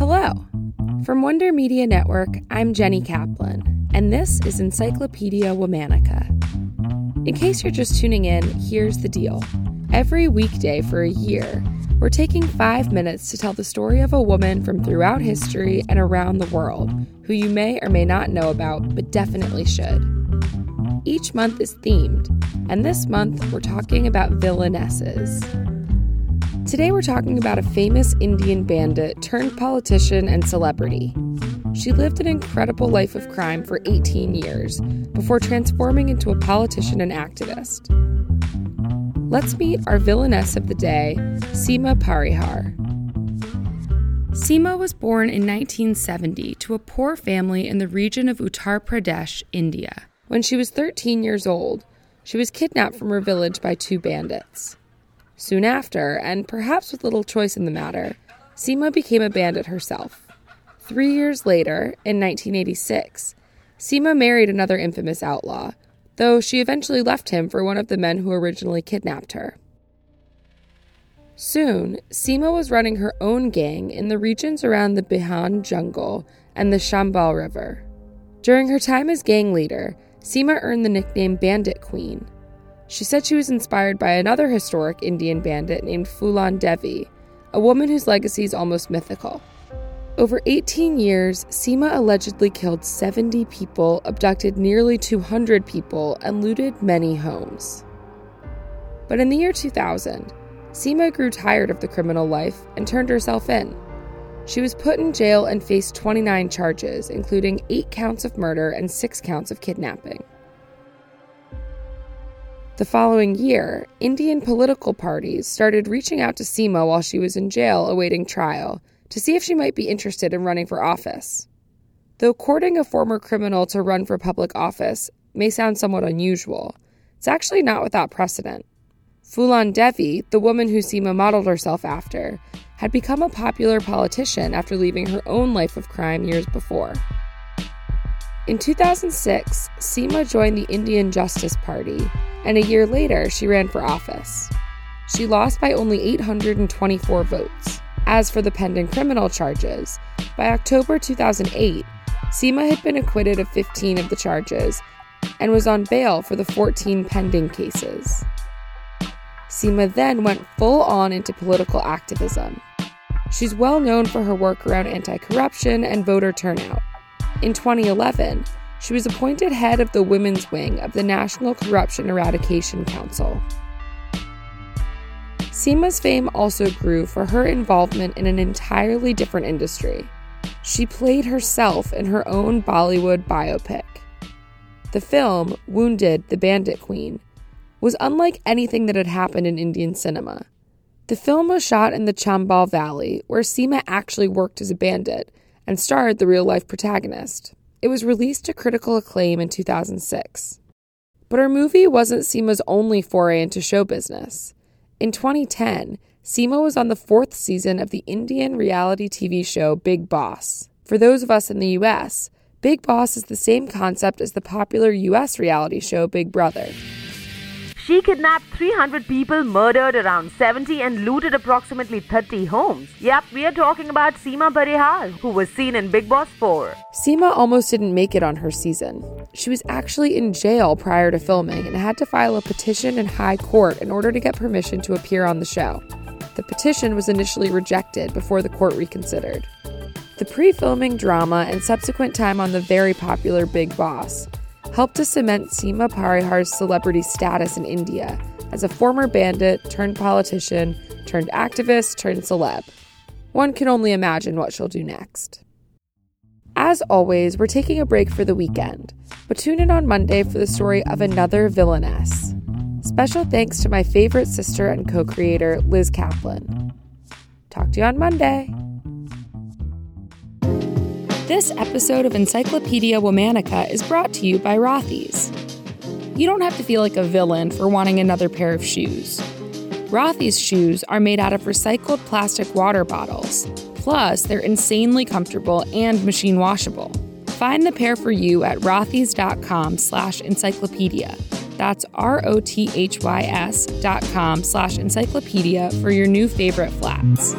Hello. From Wonder Media Network, I'm Jenny Kaplan, and this is Encyclopedia Womannica. In case you're just tuning in, here's the deal. Every weekday for a year, we're taking five minutes to tell the story of a woman from throughout history and around the world who you may or may not know about, but definitely should. Each month is themed, and this month we're talking about villainesses. Today we're talking about a famous Indian bandit turned politician and celebrity. She lived an incredible life of crime for 18 years before transforming into a politician and activist. Let's meet our villainess of the day, Seema Parihar. Seema was born in 1970 to a poor family in the region of Uttar Pradesh, India. When she was 13 years old, she was kidnapped from her village by two bandits. Soon after, and perhaps with little choice in the matter, Seema became a bandit herself. Three years later, in 1986, Seema married another infamous outlaw, though she eventually left him for one of the men who originally kidnapped her. Soon, Seema was running her own gang in the regions around the Bihan jungle and the Chambal River. During her time as gang leader, Seema earned the nickname Bandit Queen she said she was inspired by another historic Indian bandit named Phoolan Devi, a woman whose legacy is almost mythical. Over 18 years, Seema allegedly killed 70 people, abducted nearly 200 people, and looted many homes. But in the year 2000, Seema grew tired of the criminal life and turned herself in. She was put in jail and faced 29 charges, including 8 counts of murder and 6 counts of kidnapping. The following year, Indian political parties started reaching out to Seema while she was in jail awaiting trial to see if she might be interested in running for office. Though courting a former criminal to run for public office may sound somewhat unusual, it's actually not without precedent. Phoolan Devi, the woman who Seema modeled herself after, had become a popular politician after leaving her own life of crime years before. In 2006, Seema joined the Indian Justice Party, and a year later, she ran for office. She lost by only 824 votes. As for the pending criminal charges, by October 2008, Seema had been acquitted of 15 of the charges and was on bail for the 14 pending cases. Seema then went full on into political activism. She's well known for her work around anti corruption and voter turnout. In 2011, she was appointed head of the women's wing of the National Corruption Eradication Council. Seema's fame also grew for her involvement in an entirely different industry. She played herself in her own Bollywood biopic. The film, Wounded the Bandit Queen, was unlike anything that had happened in Indian cinema. The film was shot in the Chambal Valley, where Seema actually worked as a bandit and starred the real life protagonist. It was released to critical acclaim in 2006. But her movie wasn't Seema's only foray into show business. In 2010, Seema was on the fourth season of the Indian reality TV show Bigg Boss. For those of us in the US, Bigg Boss is the same concept as the popular US reality show Big Brother. She kidnapped 300 people, murdered around 70, and looted approximately 30 homes. Yep, we are talking about Seema Parihar, who was seen in Bigg Boss 4. Seema almost didn't make it on her season. She was actually in jail prior to filming and had to file a petition in high court in order to get permission to appear on the show. The petition was initially rejected before the court reconsidered. The pre filming drama and subsequent time on the very popular Bigg Boss helped to cement Seema Parihar's celebrity status in India as a former bandit turned politician turned activist turned celeb. One can only imagine what she'll do next. As always, we're taking a break for the weekend, but tune in on Monday for the story of another villainess. Special thanks to my favorite sister and co creator, Liz Kaplan. Talk to you on Monday. This episode of Encyclopedia Womannica is brought to you by Rothy's. You don't have to feel like a villain for wanting another pair of shoes. Rothy's shoes are made out of recycled plastic water bottles. Plus, they're insanely comfortable and machine washable. Find the pair for you at rothys.com slash encyclopedia. That's R-O-T-H-Y-S dot com slash encyclopedia for your new favorite flats.